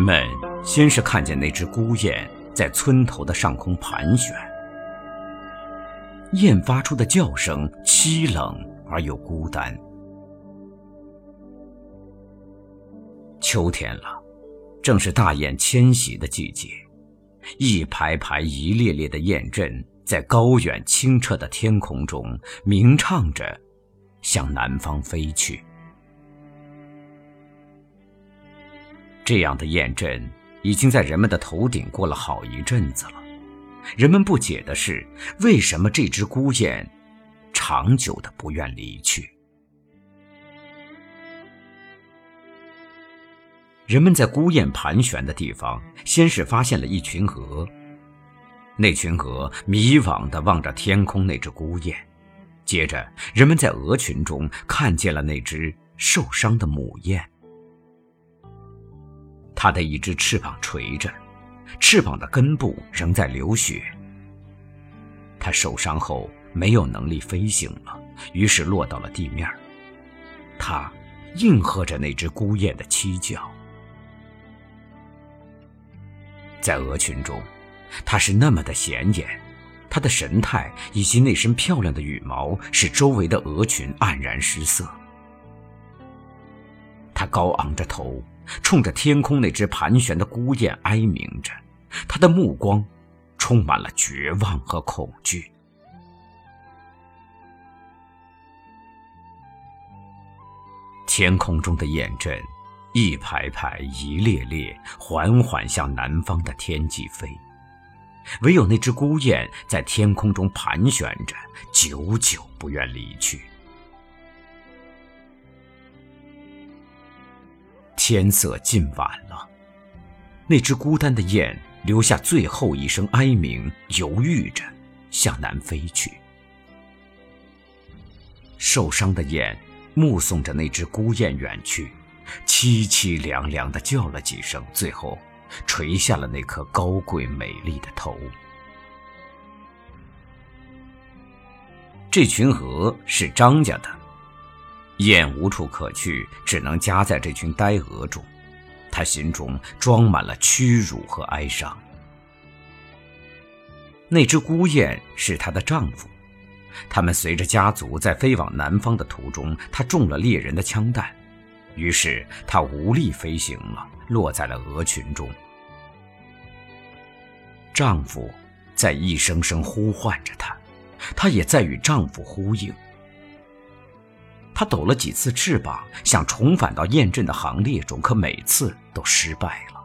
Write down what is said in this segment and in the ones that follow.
人们先是看见那只孤雁在村头的上空盘旋，雁发出的叫声凄冷而又孤单。秋天了，正是大雁迁徙的季节，一排排、一列列的雁阵在高远清澈的天空中鸣唱着，向南方飞去。这样的雁阵已经在人们的头顶过了好一阵子了。人们不解的是，为什么这只孤雁长久的不愿离去？人们在孤雁盘旋的地方，先是发现了一群鹅。那群鹅迷惘地望着天空那只孤雁，接着，人们在鹅群中看见了那只受伤的母雁。它的一只翅膀垂着，翅膀的根部仍在流血。它受伤后没有能力飞行了，于是落到了地面。它应和着那只孤雁的凄叫。在鹅群中，它是那么的显眼，它的神态以及那身漂亮的羽毛使周围的鹅群黯然失色。高昂着头。冲着天空那只盘旋的孤雁哀鸣着，他的目光充满了绝望和恐惧。天空中的雁阵，一排排、一列列，缓缓向南方的天际飞，唯有那只孤雁在天空中盘旋着，久久不愿离去。天色近晚了，那只孤单的雁留下最后一声哀鸣，犹豫着向南飞去。受伤的雁目送着那只孤雁远去，凄凄凉凉的叫了几声，最后垂下了那颗高贵美丽的头。这群鹅是张家的。雁无处可去，只能夹在这群呆鹅中。他心中装满了屈辱和哀伤。那只孤雁是她的丈夫，他们随着家族在飞往南方的途中，他中了猎人的枪弹，于是他无力飞行了，落在了鹅群中。丈夫在一声声呼唤着她，她也在与丈夫呼应。她抖了几次翅膀，想重返到雁阵的行列中，可每次都失败了。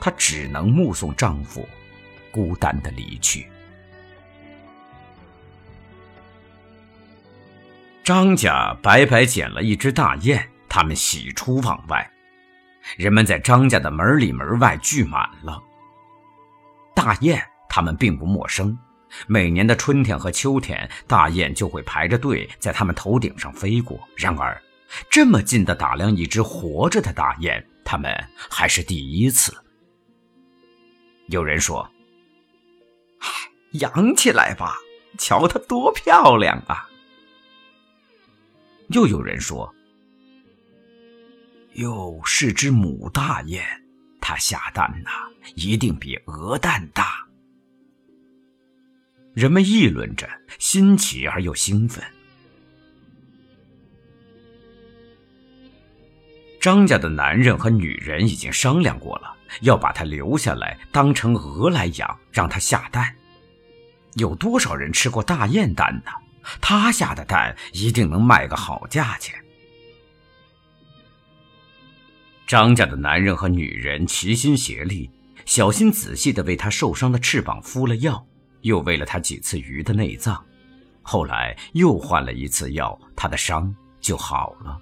她只能目送丈夫孤单的离去。张家白白捡了一只大雁，他们喜出望外，人们在张家的门里门外聚满了。大雁，他们并不陌生。每年的春天和秋天，大雁就会排着队在他们头顶上飞过。然而，这么近的打量一只活着的大雁，他们还是第一次。有人说：“养起来吧，瞧它多漂亮啊！”又有人说：“哟，是只母大雁，它下蛋呐，一定比鹅蛋大。”人们议论着，新奇而又兴奋。张家的男人和女人已经商量过了，要把他留下来当成鹅来养，让他下蛋。有多少人吃过大雁蛋呢？他下的蛋一定能卖个好价钱。张家的男人和女人齐心协力，小心仔细的为他受伤的翅膀敷了药。又喂了他几次鱼的内脏，后来又换了一次药，他的伤就好了。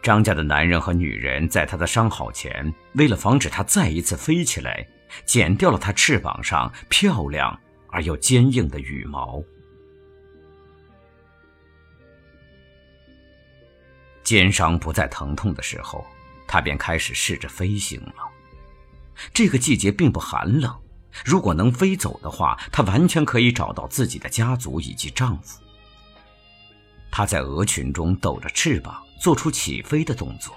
张家的男人和女人在他的伤好前，为了防止他再一次飞起来，剪掉了他翅膀上漂亮而又坚硬的羽毛。肩伤不再疼痛的时候，他便开始试着飞行了。这个季节并不寒冷。如果能飞走的话，她完全可以找到自己的家族以及丈夫。她在鹅群中抖着翅膀，做出起飞的动作。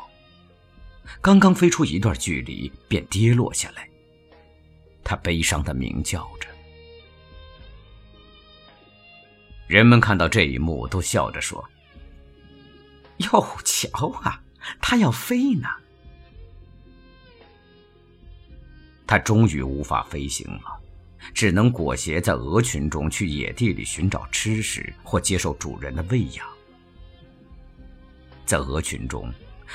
刚刚飞出一段距离，便跌落下来。他悲伤的鸣叫着。人们看到这一幕，都笑着说：“哟，瞧啊，它要飞呢！”它终于无法飞行了，只能裹挟在鹅群中去野地里寻找吃食，或接受主人的喂养。在鹅群中，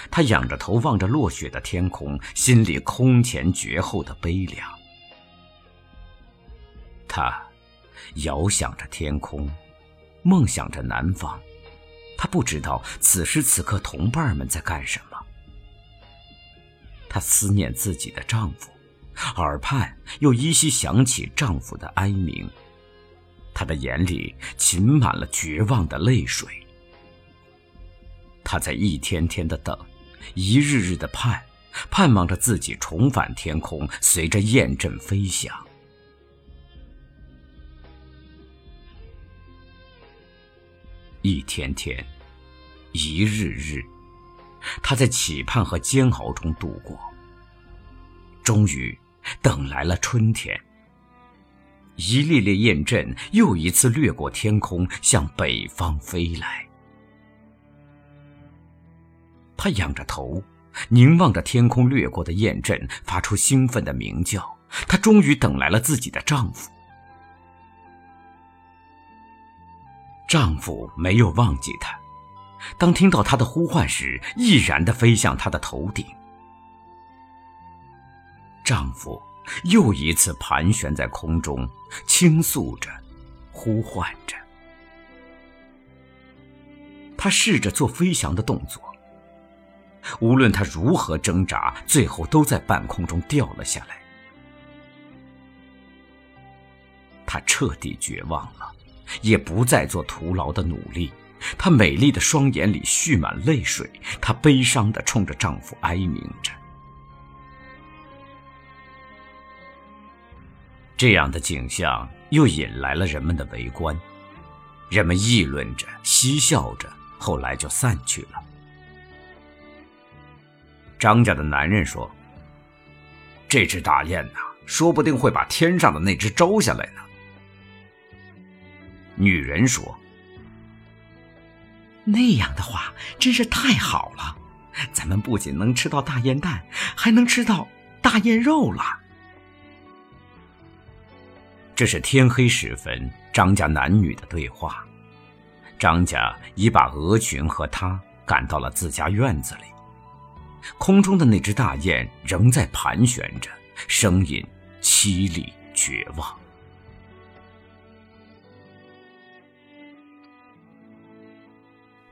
他仰着头望着落雪的天空，心里空前绝后的悲凉。他遥想着天空，梦想着南方。他不知道此时此刻同伴们在干什么。他思念自己的丈夫，耳畔又依稀响起丈夫的哀鸣。她的眼里噙满了绝望的泪水。她在一天天的等，一日日的盼，盼望着自己重返天空，随着雁阵飞翔。一天天，一日日，他在期盼和煎熬中度过。终于，等来了春天。一列列雁阵又一次掠过天空，向北方飞来。他仰着头，凝望着天空掠过的雁阵，发出兴奋的鸣叫。他终于等来了自己的丈夫。丈夫没有忘记她，当听到她的呼唤时，毅然地飞向她的头顶。丈夫又一次盘旋在空中，倾诉着，呼唤着。他试着做飞翔的动作，无论他如何挣扎，最后都在半空中掉了下来。他彻底绝望了。也不再做徒劳的努力，她美丽的双眼里蓄满泪水，她悲伤地冲着丈夫哀鸣着。这样的景象又引来了人们的围观，人们议论着，嬉笑着，后来就散去了。张家的男人说：“这只大雁呐，说不定会把天上的那只招下来呢。”女人说：“那样的话真是太好了，咱们不仅能吃到大雁蛋，还能吃到大雁肉了。”这是天黑时分，张家男女的对话。张家已把鹅群和他赶到了自家院子里，空中的那只大雁仍在盘旋着，声音凄厉绝望。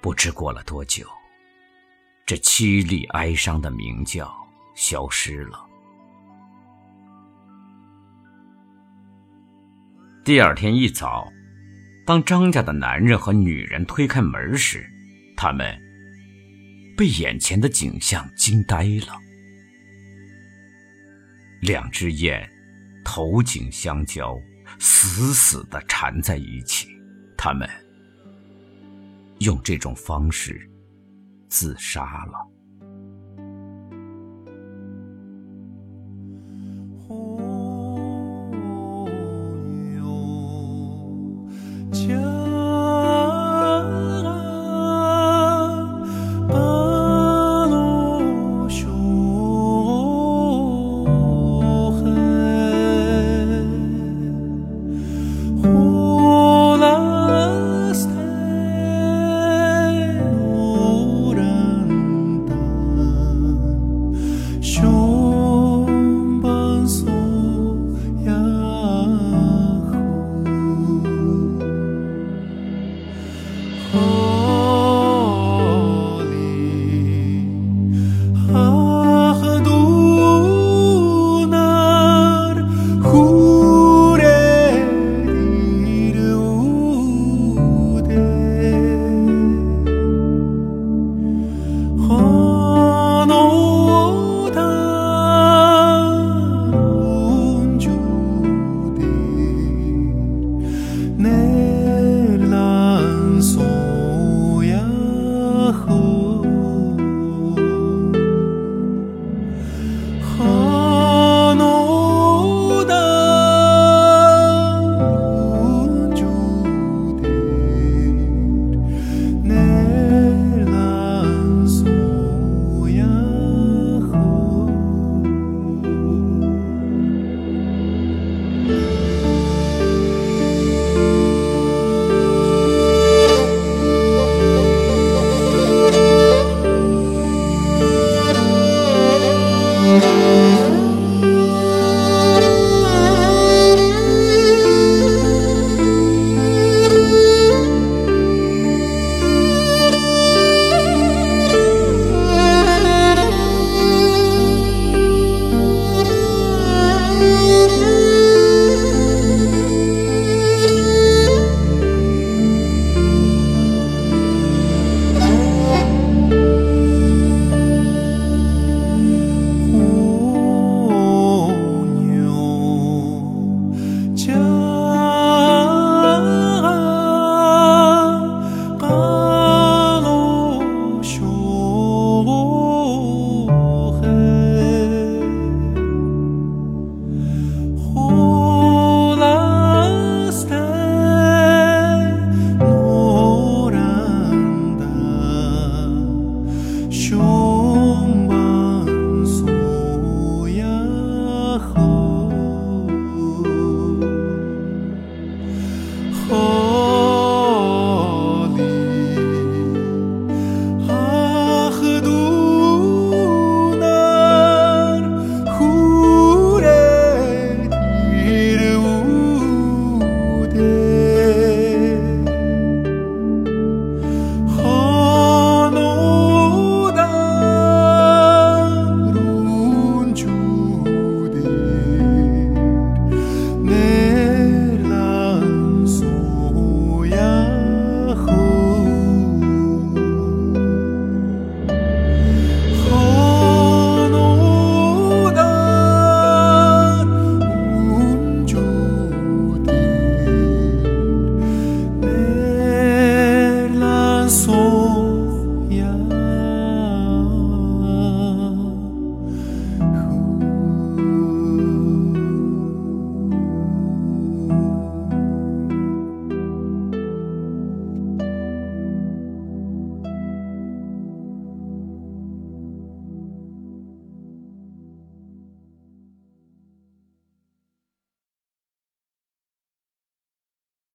不知过了多久，这凄厉哀伤的鸣叫消失了。第二天一早当张家的男人和女人推开门时他们被眼前的景象惊呆了。两只眼头颈相交死死的缠在一起他们用这种方式自杀了。